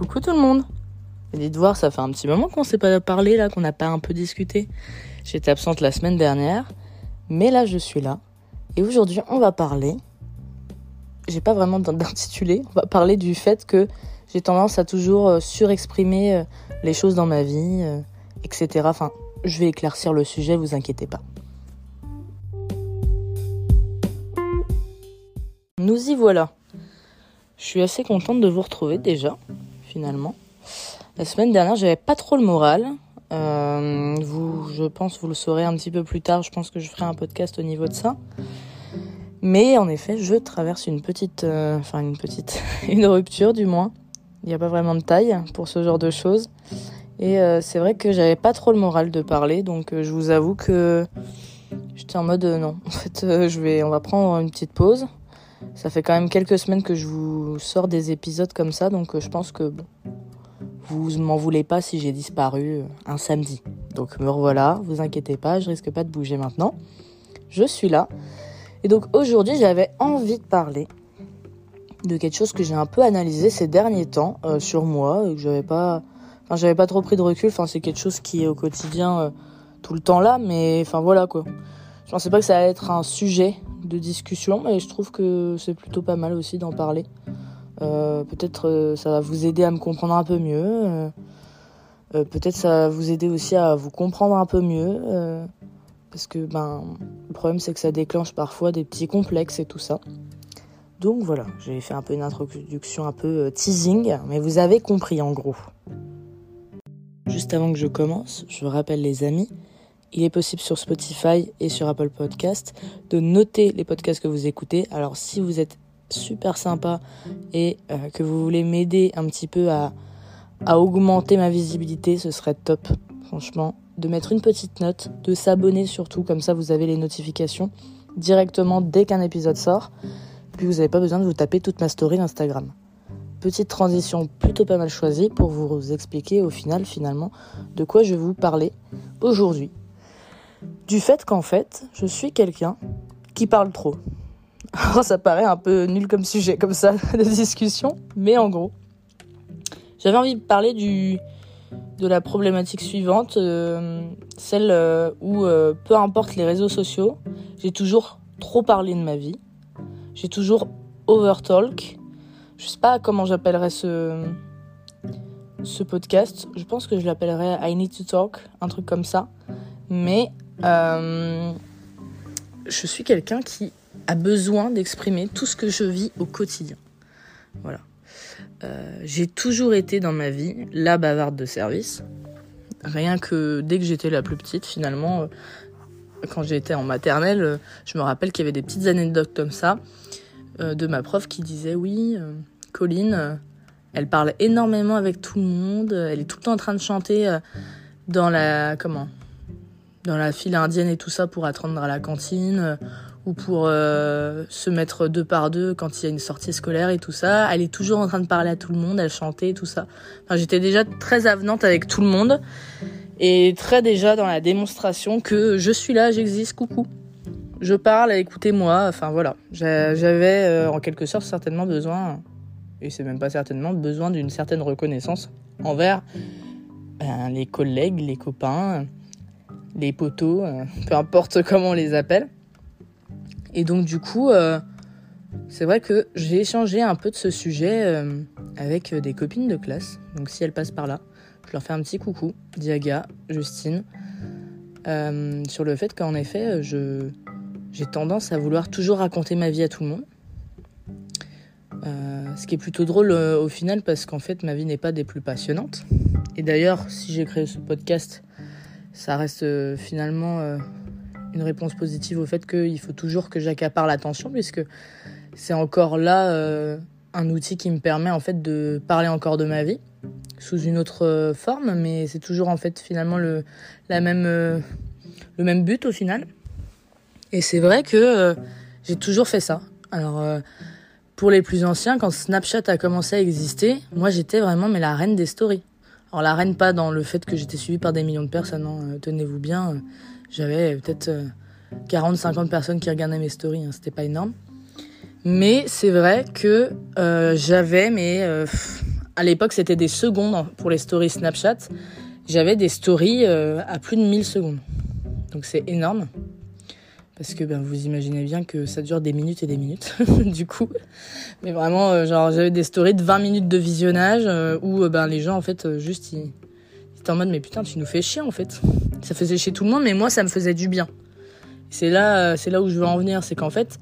Coucou tout le monde. Dites voir, ça fait un petit moment qu'on s'est pas parlé là, qu'on n'a pas un peu discuté. J'étais absente la semaine dernière, mais là je suis là. Et aujourd'hui, on va parler. J'ai pas vraiment d'intitulé. On va parler du fait que j'ai tendance à toujours euh, surexprimer euh, les choses dans ma vie, euh, etc. Enfin, je vais éclaircir le sujet, vous inquiétez pas. Nous y voilà. Je suis assez contente de vous retrouver déjà, finalement. La semaine dernière, j'avais pas trop le moral. Euh, vous, je pense, vous le saurez un petit peu plus tard. Je pense que je ferai un podcast au niveau de ça. Mais en effet, je traverse une petite, euh, enfin une petite, une rupture du moins. Il n'y a pas vraiment de taille pour ce genre de choses. Et euh, c'est vrai que j'avais pas trop le moral de parler, donc je vous avoue que j'étais en mode non. En fait, je vais, on va prendre une petite pause. Ça fait quand même quelques semaines que je vous sors des épisodes comme ça, donc je pense que bon, vous m'en voulez pas si j'ai disparu un samedi. Donc me revoilà, vous inquiétez pas, je risque pas de bouger maintenant. Je suis là. Et donc aujourd'hui, j'avais envie de parler de quelque chose que j'ai un peu analysé ces derniers temps euh, sur moi que j'avais pas enfin j'avais pas trop pris de recul, enfin c'est quelque chose qui est au quotidien euh, tout le temps là mais enfin voilà quoi. Je pensais pas que ça allait être un sujet de discussion mais je trouve que c'est plutôt pas mal aussi d'en parler. Euh, peut-être euh, ça va vous aider à me comprendre un peu mieux. Euh, peut-être ça va vous aider aussi à vous comprendre un peu mieux. parce que ben, le problème c'est que ça déclenche parfois des petits complexes et tout ça. Donc voilà, j'ai fait un peu une introduction un peu teasing, mais vous avez compris en gros. Juste avant que je commence, je rappelle les amis, il est possible sur Spotify et sur Apple Podcast de noter les podcasts que vous écoutez. Alors si vous êtes super sympa et euh, que vous voulez m'aider un petit peu à, à augmenter ma visibilité, ce serait top, franchement, de mettre une petite note, de s'abonner surtout, comme ça vous avez les notifications directement dès qu'un épisode sort. Puis vous n'avez pas besoin de vous taper toute ma story d'Instagram. Petite transition plutôt pas mal choisie pour vous expliquer au final finalement de quoi je vais vous parler aujourd'hui. Du fait qu'en fait, je suis quelqu'un qui parle trop. Alors ça paraît un peu nul comme sujet comme ça de discussion, mais en gros, j'avais envie de parler de la problématique suivante, euh, celle euh, où euh, peu importe les réseaux sociaux, j'ai toujours trop parlé de ma vie, j'ai toujours overtalk. Je sais pas comment j'appellerais ce ce podcast. Je pense que je l'appellerais I Need to Talk, un truc comme ça. Mais je suis quelqu'un qui a besoin d'exprimer tout ce que je vis au quotidien. Voilà. Euh, j'ai toujours été dans ma vie la bavarde de service. Rien que dès que j'étais la plus petite, finalement, euh, quand j'étais en maternelle, euh, je me rappelle qu'il y avait des petites anecdotes comme ça de ma prof qui disait oui, Colline, elle parle énormément avec tout le monde, elle est tout le temps en train de chanter dans la comment dans la file indienne et tout ça pour attendre à la cantine ou pour euh, se mettre deux par deux quand il y a une sortie scolaire et tout ça. Elle est toujours en train de parler à tout le monde, elle chantait tout ça. Enfin, j'étais déjà très avenante avec tout le monde et très déjà dans la démonstration que je suis là, j'existe, coucou. Je parle, écoutez-moi. Enfin voilà, j'avais euh, en quelque sorte certainement besoin, et c'est même pas certainement besoin d'une certaine reconnaissance envers ben, les collègues, les copains, les potos, euh, peu importe comment on les appelle. Et donc du coup, euh, c'est vrai que j'ai échangé un peu de ce sujet euh, avec des copines de classe. Donc si elles passent par là, je leur fais un petit coucou, Diaga, Justine, sur le fait qu'en effet, je, j'ai tendance à vouloir toujours raconter ma vie à tout le monde. ce qui est plutôt drôle au final parce qu'en fait ma vie n'est pas des plus passionnantes. Et d'ailleurs, si j'ai créé ce podcast, ça reste finalement une réponse positive au fait qu'il faut toujours que j'accapare l'attention, puisque c'est encore là euh, un outil qui me permet en fait de parler encore de ma vie sous une autre euh, forme, mais c'est toujours en fait finalement le, la même, euh, le même but au final. Et c'est vrai que j'ai toujours fait ça. Alors pour les plus anciens, quand Snapchat a commencé à exister, moi j'étais vraiment mais la reine des stories. Alors la reine pas dans le fait que j'étais suivie par des millions de personnes, hein, tenez-vous bien j'avais peut-être 40-50 euh, personnes qui regardaient mes stories, hein, c'était pas énorme. Mais c'est vrai que euh, j'avais mais euh, à l'époque c'était des secondes pour les stories Snapchat. J'avais des stories euh, à plus de 1000 secondes. Donc c'est énorme. Parce que ben, vous imaginez bien que ça dure des minutes et des minutes, du coup. Mais vraiment, euh, genre, j'avais des stories de 20 minutes de visionnage euh, où ben, les gens, en fait, juste, ils, ils étaient en mode, mais putain, tu nous fais chier, en fait. Ça faisait chier tout le monde, mais moi, ça me faisait du bien. C'est là, c'est là où je veux en venir. C'est qu'en fait,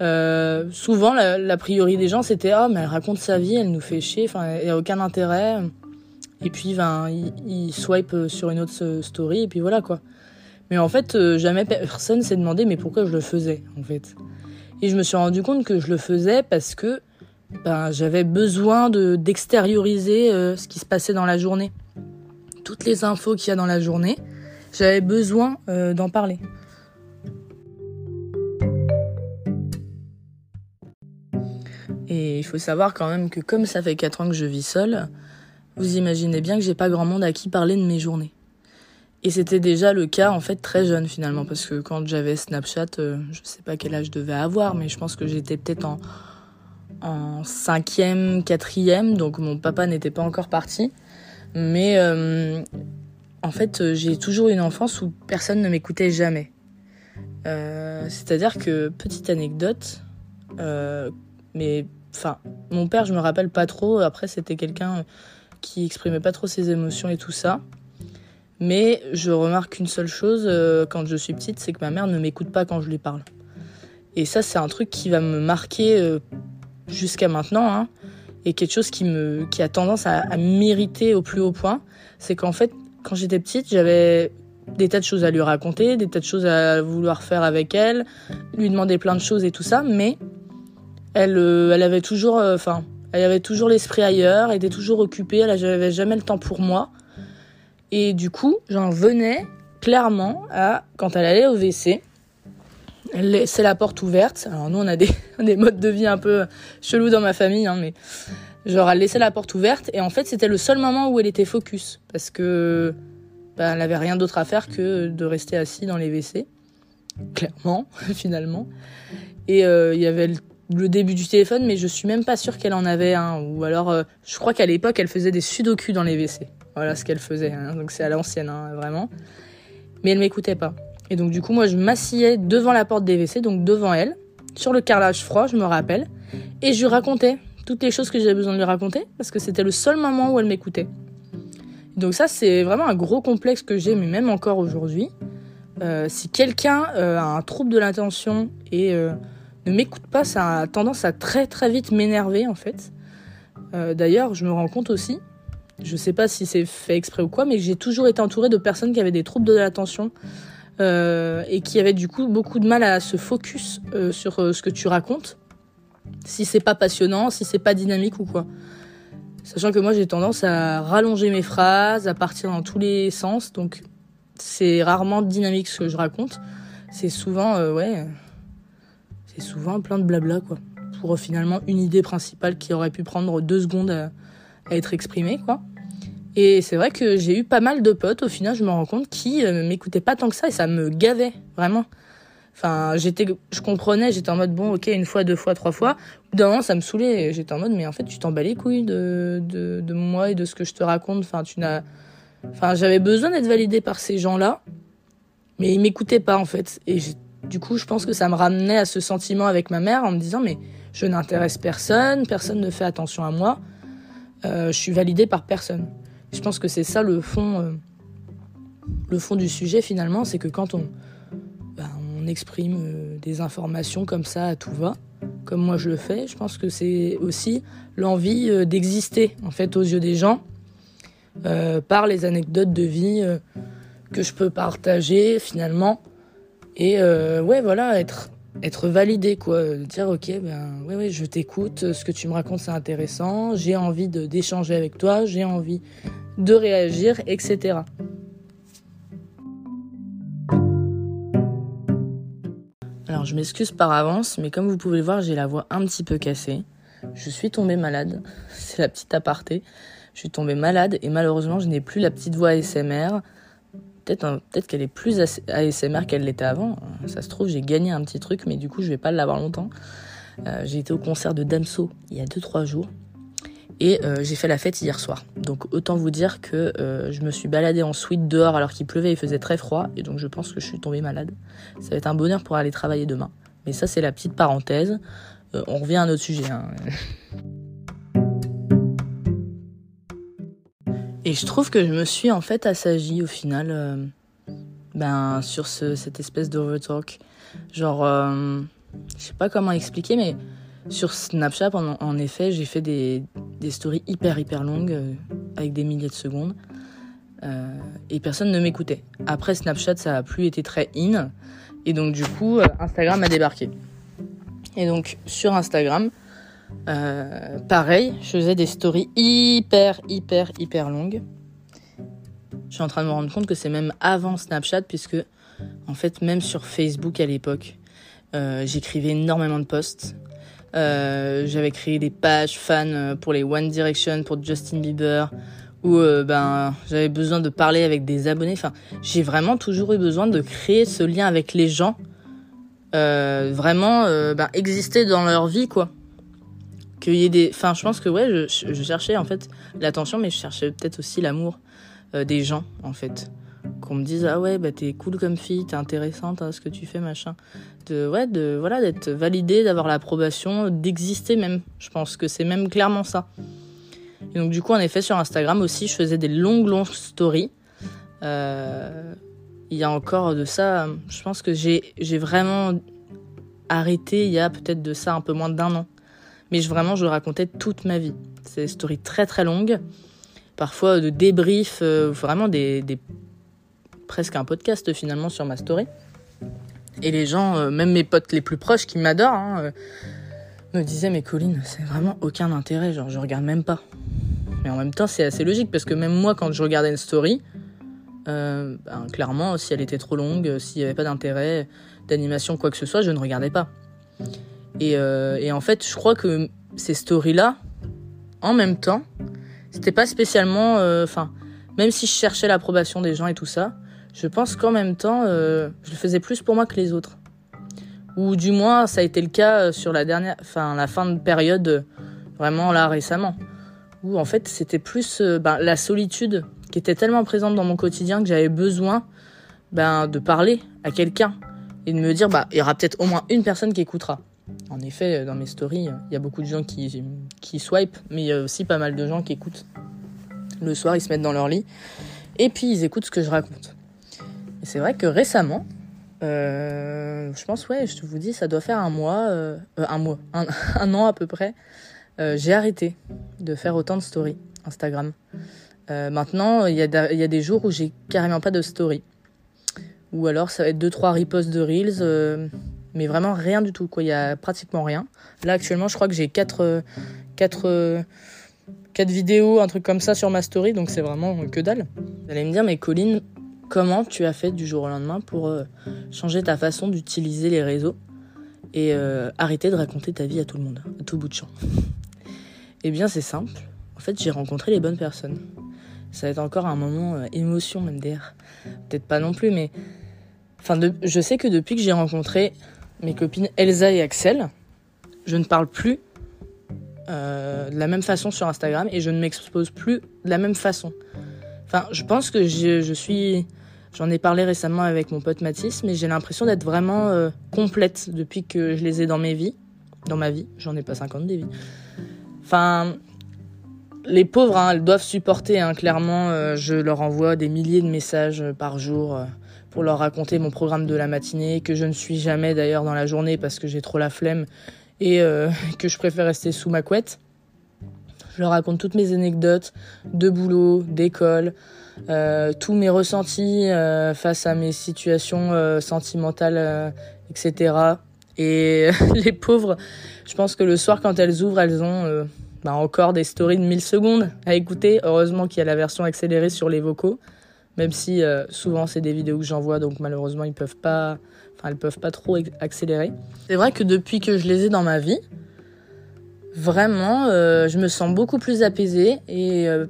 euh, souvent, la, la, priorité des gens, c'était ah, mais elle raconte sa vie, elle nous fait chier, enfin, n'y a aucun intérêt. Et puis, ben, il, il, swipe sur une autre story, et puis voilà quoi. Mais en fait, euh, jamais personne s'est demandé mais pourquoi je le faisais, en fait. Et je me suis rendu compte que je le faisais parce que ben, j'avais besoin de d'extérioriser euh, ce qui se passait dans la journée. Toutes les infos qu'il y a dans la journée, j'avais besoin euh, d'en parler. Et il faut savoir quand même que comme ça fait 4 ans que je vis seule, vous imaginez bien que j'ai pas grand monde à qui parler de mes journées. Et c'était déjà le cas en fait très jeune finalement parce que quand j'avais Snapchat, euh, je sais pas quel âge je devais avoir, mais je pense que j'étais peut-être en cinquième, quatrième, donc mon papa n'était pas encore parti. Mais euh, en fait, j'ai toujours une enfance où personne ne m'écoutait jamais. Euh, C'est-à-dire que petite anecdote, euh, mais enfin, mon père, je me rappelle pas trop. Après, c'était quelqu'un qui exprimait pas trop ses émotions et tout ça. Mais je remarque une seule chose euh, quand je suis petite, c'est que ma mère ne m'écoute pas quand je lui parle. Et ça, c'est un truc qui va me marquer euh, jusqu'à maintenant, hein, et quelque chose qui me, qui a tendance à, m'irriter au plus haut point, c'est qu'en fait, quand j'étais petite, j'avais des tas de choses à lui raconter, des tas de choses à vouloir faire avec elle, lui demander plein de choses et tout ça, mais elle, euh, elle avait toujours, enfin, elle avait toujours l'esprit ailleurs, elle était toujours occupée, elle n'avait jamais le temps pour moi. Et du coup, j'en venais clairement à, quand elle allait au WC, laissait la porte ouverte. Alors nous, on a des, des modes de vie un peu chelous dans ma famille, hein, mais genre elle laissait la porte ouverte et en fait c'était le seul moment où elle était focus parce que bah, elle avait rien d'autre à faire que de rester assis dans les WC, clairement finalement. Et euh, il y avait le le début du téléphone, mais je suis même pas sûre qu'elle en avait un. Ou alors, euh, je crois qu'à l'époque, elle faisait des sudoku dans les WC. Voilà ce qu'elle faisait. Hein. Donc c'est à l'ancienne, hein, vraiment. Mais elle m'écoutait pas. Et donc du coup, moi, je m'asseyais devant la porte des WC, donc devant elle, sur le carrelage froid, je me rappelle, et je lui racontais toutes les choses que j'avais besoin de lui raconter, parce que c'était le seul moment où elle m'écoutait. Donc ça, c'est vraiment un gros complexe que j'ai, mais même encore aujourd'hui. Euh, si quelqu'un euh, a un trouble de l'attention et euh, ne m'écoute pas, ça a tendance à très très vite m'énerver en fait. D'ailleurs, je me rends compte aussi, je sais pas si c'est fait exprès ou quoi, mais j'ai toujours été entourée de personnes qui avaient des troubles de l'attention euh, et qui avaient du coup beaucoup de mal à se focus euh, sur euh, ce que tu racontes, si c'est pas passionnant, si c'est pas dynamique ou quoi. Sachant que moi j'ai tendance à rallonger mes phrases, à partir dans tous les sens, donc c'est rarement dynamique ce que je raconte. C'est souvent, ouais, c'est souvent plein de blabla, quoi. Pour finalement une idée principale qui aurait pu prendre deux secondes à, à être exprimée, quoi. Et c'est vrai que j'ai eu pas mal de potes, au final, je me rends compte, qui euh, m'écoutaient pas tant que ça et ça me gavait, vraiment. Enfin, j'étais, je comprenais, j'étais en mode bon, ok, une fois, deux fois, trois fois. D'un moment, ça me saoulait. J'étais en mode, mais en fait, tu t'en bats les couilles de, de, de moi et de ce que je te raconte. Enfin, tu n'as, enfin, j'avais besoin d'être validée par ces gens-là, mais ils m'écoutaient pas, en fait. Et du coup, je pense que ça me ramenait à ce sentiment avec ma mère en me disant, mais je n'intéresse personne, personne ne fait attention à moi, euh, je suis validée par personne. Je pense que c'est ça le fond, euh, le fond du sujet finalement, c'est que quand on, ben, on exprime euh, des informations comme ça à tout va, comme moi je le fais, je pense que c'est aussi l'envie euh, d'exister en fait aux yeux des gens par les anecdotes de vie que je peux partager finalement. Et ouais voilà être être validé quoi. Dire ok ben ouais ouais je t'écoute ce que tu me racontes c'est intéressant j'ai envie d'échanger avec toi j'ai envie de réagir etc alors je m'excuse par avance mais comme vous pouvez le voir j'ai la voix un petit peu cassée. Je suis tombée malade. C'est la petite aparté. Je suis tombée malade et malheureusement je n'ai plus la petite voix ASMR peut-être qu'elle est plus ASMR qu'elle l'était avant. Ça se trouve, j'ai gagné un petit truc, mais du coup, je vais pas l'avoir longtemps. Euh, j'ai été au concert de Damso il y a 2-3 jours. Et j'ai fait la fête hier soir. Donc autant vous dire que je me suis baladée en suite dehors alors qu'il pleuvait et faisait très froid. Et donc je pense que je suis tombée malade. Ça va être un bonheur pour aller travailler demain. Mais ça c'est la petite parenthèse. on revient à notre sujet. Hein. Et je trouve que je me suis en fait assagie au final euh, ben, sur ce, cette espèce d'overtalk. Genre, euh, je sais pas comment expliquer, mais sur Snapchat, en, effet, j'ai fait des, stories hyper hyper longues euh, avec des milliers de secondes. et personne ne m'écoutait. Après Snapchat, ça a plus été très in. Et donc du coup, Instagram a débarqué. Et donc sur Instagram, euh, pareil, je faisais des stories hyper, hyper, hyper longues. Je suis en train de me rendre compte que c'est même avant Snapchat, puisque, en fait, même sur Facebook à l'époque, euh, j'écrivais énormément de posts. Euh, j'avais créé des pages fans pour les One Direction, pour Justin Bieber, où ben j'avais besoin de parler avec des abonnés. Enfin, j'ai vraiment toujours eu besoin de créer ce lien avec les gens, vraiment ben, exister dans leur vie, quoi qu'il y ait des enfin je pense que ouais je, je cherchais en fait l'attention mais je cherchais peut-être aussi l'amour euh, des gens en fait. Qu'on me dise ah ouais bah t'es cool comme fille t'es intéressante hein, ce que tu fais machin. De ouais de voilà d'être validé d'avoir l'approbation d'exister même. Je pense que c'est même clairement ça. Donc du coup en effet sur Instagram aussi je faisais des longues longues stories. Euh, il y a encore de ça je pense que j'ai vraiment arrêté il y a peut-être de ça un peu moins d'un an mais vraiment, je racontais toute ma vie. C'est des stories très très longues, parfois de débriefs, euh, vraiment des, presque un podcast finalement sur ma story. Et les gens, euh, même mes potes les plus proches qui m'adorent, hein, euh, me disaient mais Colline, c'est vraiment aucun intérêt, genre je regarde même pas. Mais en même temps, c'est assez logique parce que même moi, quand je regardais une story, ben, clairement, si elle était trop longue, s'il n'y avait pas d'intérêt, d'animation, quoi que ce soit, je ne regardais pas. Euh, et, en fait, je crois que ces stories-là, en même temps, c'était pas spécialement. Euh, enfin, même si je cherchais l'approbation des gens et tout ça, je pense qu'en même temps, euh, je le faisais plus pour moi que les autres. Ou du moins, ça a été le cas sur la dernière, enfin, la fin de période, vraiment là récemment, où en fait, c'était plus ben, la solitude qui était tellement présente dans mon quotidien que j'avais besoin ben, de parler à quelqu'un et de me dire, bah, il y aura peut-être au moins une personne qui écoutera. En effet, dans mes stories, il y a beaucoup de gens qui, qui swipe, mais il y a aussi pas mal de gens qui écoutent. Le soir, ils se mettent dans leur lit et puis ils écoutent ce que je raconte. Et c'est vrai que récemment, euh, je pense, ouais, je vous dis, ça doit faire un mois, euh, euh, un mois, un, an à peu près, j'ai arrêté de faire autant de stories Instagram. maintenant, il y, a, y a des jours où j'ai carrément pas de story. Ou alors ça va être 2-3 reposts de Reels mais vraiment rien du tout. Quoi. Il y a pratiquement rien. Là, actuellement, je crois que j'ai 4, 4, 4 vidéos, un truc comme ça sur ma story, donc c'est vraiment que dalle. Vous allez me dire, mais Colline, comment tu as fait du jour au lendemain pour euh, changer ta façon d'utiliser les réseaux et euh, arrêter de raconter ta vie à tout le monde, à tout bout de champ? Eh bien, c'est simple. En fait, j'ai rencontré les bonnes personnes. Ça va être encore un moment euh, émotion, MDR. Peut-être pas non plus, mais enfin, je sais que depuis que j'ai rencontré mes copines Elsa et Axel. Je ne parle plus euh, de la même façon sur Instagram et je ne m'expose plus de la même façon. Enfin, je pense que je, suis. J'en ai parlé récemment avec mon pote Mathis, mais j'ai l'impression d'être vraiment euh, complète depuis que je les ai dans mes vies. Dans ma vie, j'en ai pas 50 des vies. Enfin, les pauvres, hein, elles doivent supporter, hein, clairement. Euh, je leur envoie des milliers de messages par jour pour leur raconter mon programme de la matinée, que je ne suis jamais d'ailleurs dans la journée parce que j'ai trop la flemme et euh, que je préfère rester sous ma couette. Je leur raconte toutes mes anecdotes de boulot, d'école, euh, tous mes ressentis euh, face à mes situations sentimentales, etc. Et les pauvres, je pense que le soir quand elles ouvrent, elles ont bah, encore des stories de 1000 secondes à écouter. Heureusement qu'il y a la version accélérée sur les vocaux même si euh, souvent c'est des vidéos que j'envoie, donc malheureusement ils peuvent pas, enfin elles peuvent pas trop accélérer. C'est vrai que depuis que je les ai dans ma vie, vraiment, euh, je me sens beaucoup plus apaisée et euh,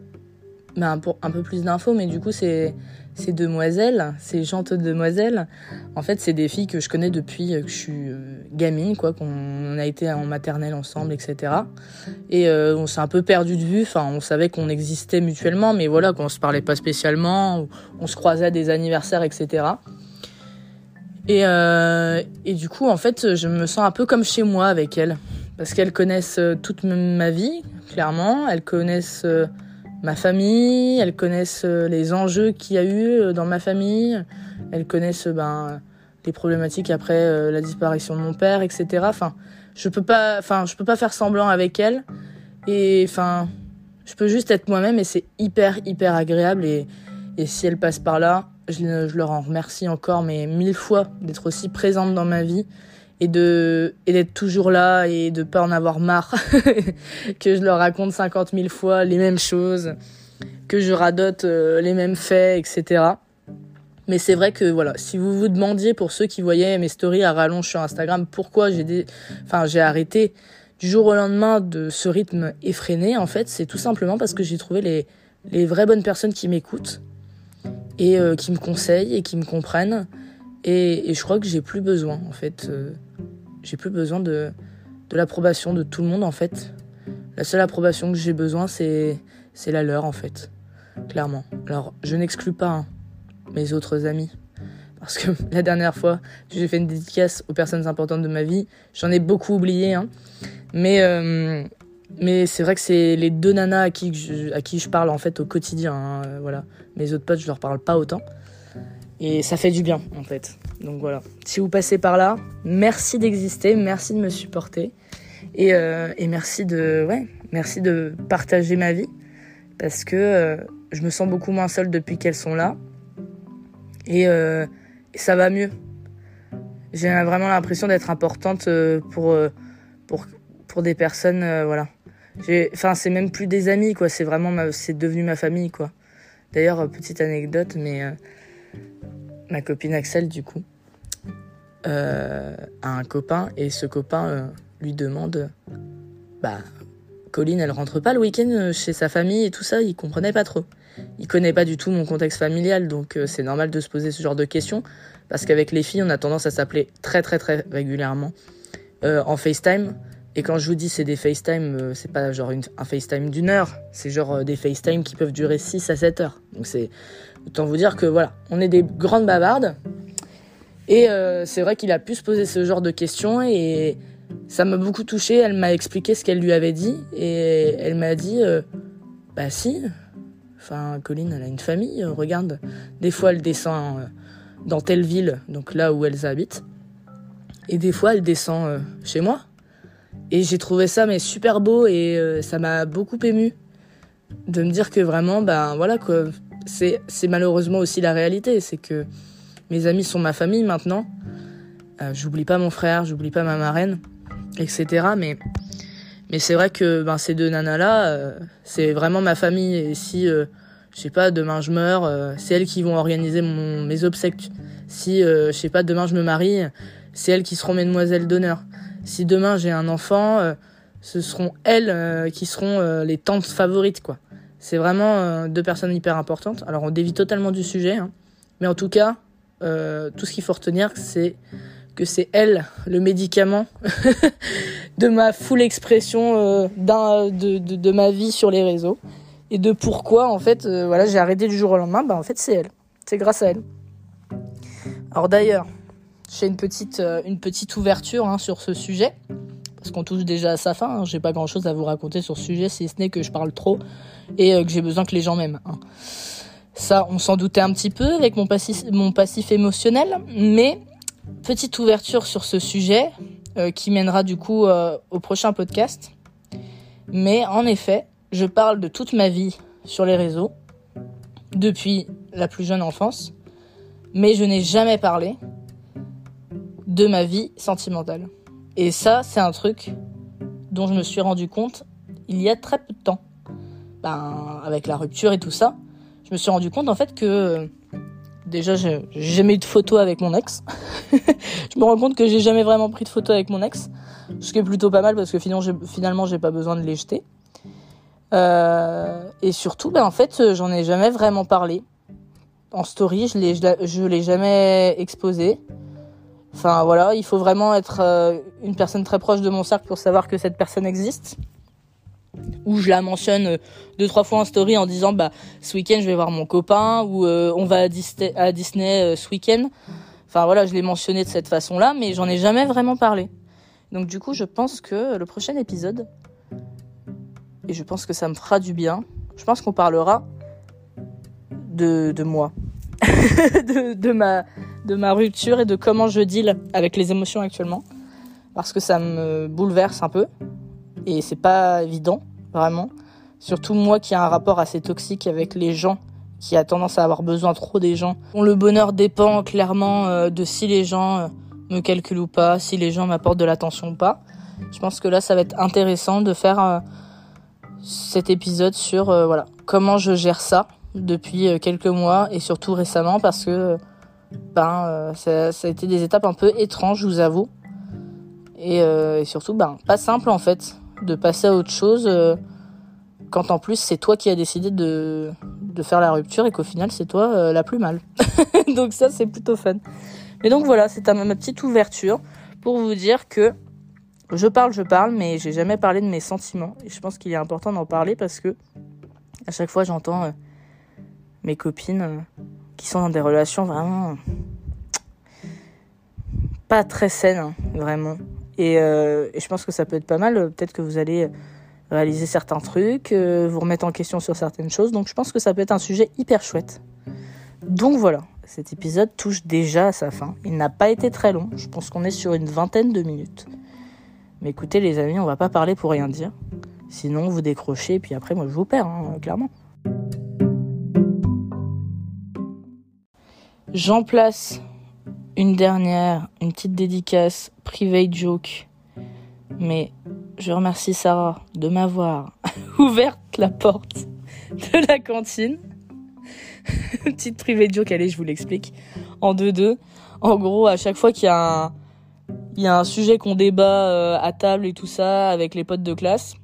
ben, un peu plus d'infos, mais du coup c'est ces demoiselles, ces jantes demoiselles, en fait, c'est des filles que je connais depuis que je suis gamine, quoi, qu'on a été en maternelle ensemble, etc. Et on s'est un peu perdu de vue. Enfin, on savait qu'on existait mutuellement, mais voilà, qu'on se parlait pas spécialement, on se croisait à des anniversaires, etc. Et, euh, et du coup, en fait, je me sens un peu comme chez moi avec elles. Parce qu'elles connaissent euh, toute ma vie, clairement. Elles connaissent euh, ma famille, elles connaissent euh, les enjeux qu'il y a eu dans ma famille. Elles connaissent ben, les problématiques après la disparition de mon père, etc. Enfin, je peux pas, enfin, je peux pas faire semblant avec elles. Et enfin, je peux juste être moi-même et c'est hyper, hyper agréable. Et, et si elles passent par là, je, leur en remercie encore, mais mille fois d'être aussi présente dans ma vie et de d'être toujours là et de pas en avoir marre que je leur raconte 50 000 fois les mêmes choses, que je radote euh, les mêmes faits, etc. Mais c'est vrai que voilà, si vous vous demandiez pour ceux qui voyaient mes stories à rallonge sur Instagram, pourquoi j'ai des, enfin j'ai arrêté du jour au lendemain de ce rythme effréné, en fait, c'est tout simplement parce que j'ai trouvé les les vraies bonnes personnes qui m'écoutent et euh, qui me conseillent et qui me comprennent. Et, et je crois que j'ai plus besoin, en fait. Euh, j'ai plus besoin de, l'approbation de tout le monde, en fait. La seule approbation que j'ai besoin, c'est, la leur, en fait. Clairement. Alors, je n'exclus pas hein, mes autres amis. Parce que la dernière fois, j'ai fait une dédicace aux personnes importantes de ma vie. J'en ai beaucoup oublié, hein. Mais, euh, mais c'est vrai que c'est les deux nanas à qui, je, parle en fait au quotidien. Hein, voilà. Mes autres potes, je leur parle pas autant. Et ça fait du bien en fait. Donc voilà. Si vous passez par là, merci d'exister, merci de me supporter. Et, euh, et, merci de ouais, merci de partager ma vie. Parce que euh, je me sens beaucoup moins seule depuis qu'elles sont là. Et, et, ça va mieux. J'ai vraiment l'impression d'être importante pour, pour, pour des personnes, voilà Enfin, c'est même plus des amis, quoi. C'est vraiment, c'est devenu ma famille, quoi. D'ailleurs, euh, petite anecdote, mais euh, ma copine Axel, du coup, euh, a un copain et ce copain lui demande, bah, Colline, elle rentre pas le week-end chez sa famille et tout ça. Il comprenait pas trop. Il connaît pas du tout mon contexte familial, donc c'est normal de se poser ce genre de questions parce qu'avec les filles, on a tendance à s'appeler très très très régulièrement en FaceTime. Et quand je vous dis c'est des FaceTime, euh, c'est pas genre un FaceTime d'une heure, c'est genre euh, des FaceTime qui peuvent durer 6 à 7 heures. Donc c'est autant vous dire que voilà, on est des grandes bavardes. Et euh, c'est vrai qu'il a pu se poser ce genre de questions et ça m'a beaucoup touché. Elle m'a expliqué ce qu'elle lui avait dit et elle m'a dit bah si, enfin Colline elle a une famille, regarde, des fois elle descend dans telle ville, donc là où elles habitent, et des fois elle descend chez moi et j'ai trouvé ça mais super beau et euh, ça m'a beaucoup ému de me dire que vraiment, ben voilà quoi, c'est malheureusement aussi la réalité, c'est que mes amis sont ma famille maintenant. Euh, j'oublie pas mon frère, j'oublie pas ma marraine, etc. Mais c'est vrai que ben ces deux nanas là, euh, c'est vraiment ma famille et si je sais pas demain je meurs, c'est elles qui vont organiser mes obsèques. Si je sais pas demain je me marie, c'est elles qui seront mes demoiselles d'honneur si demain j'ai un enfant, euh, ce seront elles euh, qui seront euh, les tantes favorites, quoi. C'est vraiment deux personnes hyper importantes. Alors on dévie totalement du sujet, hein. mais en tout cas, tout ce qu'il faut retenir, c'est que c'est elle le médicament de ma full expression d'un de, ma vie sur les réseaux et de pourquoi en fait voilà j'ai arrêté du jour au lendemain bah en fait c'est elle c'est grâce à elle alors d'ailleurs j'ai une petite, euh, une petite ouverture hein, sur ce sujet, parce qu'on touche déjà à sa fin. Hein. J'ai pas grand chose à vous raconter sur ce sujet, si ce n'est que je parle trop et euh, que j'ai besoin que les gens m'aiment. Hein. Ça, on s'en doutait un petit peu avec mon passif, émotionnel, mais petite ouverture sur ce sujet euh, qui mènera du coup au prochain podcast. Mais en effet, je parle de toute ma vie sur les réseaux depuis la plus jeune enfance, mais je n'ai jamais parlé de ma vie sentimentale. Et ça, c'est un truc dont je me suis rendu compte il y a très peu de temps. Ben, avec la rupture et tout ça, je me suis rendu compte en fait que déjà j'ai jamais eu de photo avec mon ex. je me rends compte que j'ai jamais vraiment pris de photo avec mon ex, ce qui est plutôt pas mal parce que finalement j'ai pas besoin de les jeter. Euh, et surtout, ben en fait, j'en ai jamais vraiment parlé. en story, je l'ai, je l'ai jamais exposé. Enfin voilà, il faut vraiment être euh, une personne très proche de mon cercle pour savoir que cette personne existe. Ou je la mentionne euh, deux trois fois en story en disant bah ce week-end je vais voir mon copain ou euh, on va à Disney, à Disney ce week-end. Enfin voilà, je l'ai mentionné de cette façon-là, mais j'en ai jamais vraiment parlé. Donc du coup, je pense que le prochain épisode, et je pense que ça me fera du bien, je pense qu'on parlera de, de moi, de, de, ma, de ma rupture et de comment je deal avec les émotions actuellement. Parce que ça me bouleverse un peu. Et c'est pas évident, vraiment. Surtout moi qui ai un rapport assez toxique avec les gens, qui a tendance à avoir besoin trop des gens. Le bonheur dépend clairement euh, de si les gens euh, me calculent ou pas, si les gens m'apportent de l'attention ou pas. Je pense que là, ça va être intéressant de faire euh, cet épisode sur voilà comment je gère ça depuis quelques mois et surtout récemment parce que ben, ça, a été des étapes un peu étranges, je vous avoue. Et, et, surtout, ben, pas simple en fait, de passer à autre chose euh, quand en plus c'est toi qui as décidé de, faire la rupture et qu'au final c'est toi euh, la plus mal. donc ça, c'est plutôt fun. Mais donc voilà, c'est ma petite ouverture pour vous dire que je parle, je parle, mais j'ai jamais parlé de mes sentiments. Et je pense qu'il est important d'en parler parce que à chaque fois j'entends euh, mes copines qui sont dans des relations vraiment pas très saines, hein, vraiment. Et, euh, et, je pense que ça peut être pas mal. Peut-être que vous allez réaliser certains trucs, euh, vous remettre en question sur certaines choses. Donc je pense que ça peut être un sujet hyper chouette. Donc voilà, cet épisode touche déjà à sa fin. Il n'a pas été très long. Je pense qu'on est sur une vingtaine de minutes. Mais écoutez les amis, on va pas parler pour rien dire. Sinon vous décrochez et puis après moi je vous perds, hein, clairement. J'en place une dernière, une petite dédicace, private joke. Mais je remercie Sarah de m'avoir ouvert la porte de la cantine. petite private joke, allez, je vous l'explique. En deux-deux. En gros, à chaque fois qu'il y a un, y a un sujet qu'on débat euh, à table et tout ça avec les potes de classe,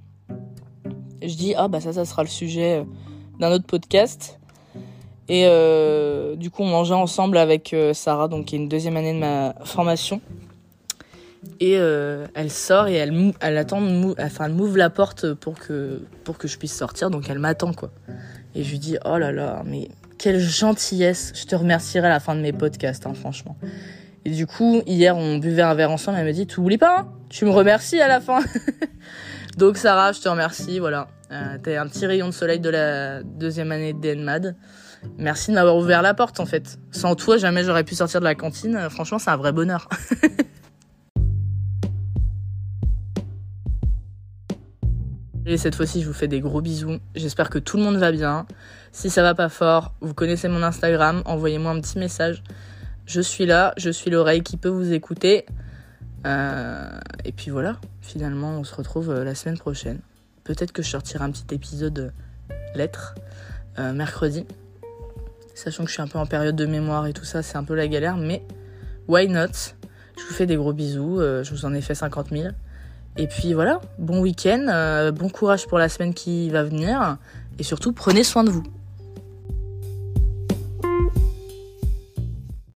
je dis, ah bah ça, ça sera le sujet euh, d'un autre podcast. Et euh, du coup, on mangeait ensemble avec euh, Sarah, donc qui est une deuxième année de ma formation. Et euh, elle sort et elle, elle attend, enfin, elle m'ouvre la porte pour que, pour que je puisse sortir. Donc elle m'attend, quoi. Et je lui dis, oh là là, mais quelle gentillesse. Je te remercierai à la fin de mes podcasts, hein, franchement. Et du coup, hier, on buvait un verre ensemble. Elle me dit, tu oublies pas, hein tu me remercies à la fin. donc Sarah, je te remercie, voilà. Euh, T'es un petit rayon de soleil de la deuxième année de DNMAD. Merci de m'avoir ouvert la porte en fait. Sans toi, jamais j'aurais pu sortir de la cantine. Franchement, c'est un vrai bonheur. Et cette fois-ci, je vous fais des gros bisous. J'espère que tout le monde va bien. Si ça va pas fort, vous connaissez mon Instagram, envoyez-moi un petit message. Je suis là, je suis l'oreille qui peut vous écouter. Euh, et puis voilà, finalement, on se retrouve euh, la semaine prochaine. Peut-être que je sortirai un petit épisode lettre euh, mercredi sachant que je suis un peu en période de mémoire et tout ça, c'est un peu la galère, mais why not? Je vous fais des gros bisous, euh, je vous en ai fait 50 000. Et puis voilà, bon week-end, euh, bon courage pour la semaine qui va venir, et surtout prenez soin de vous.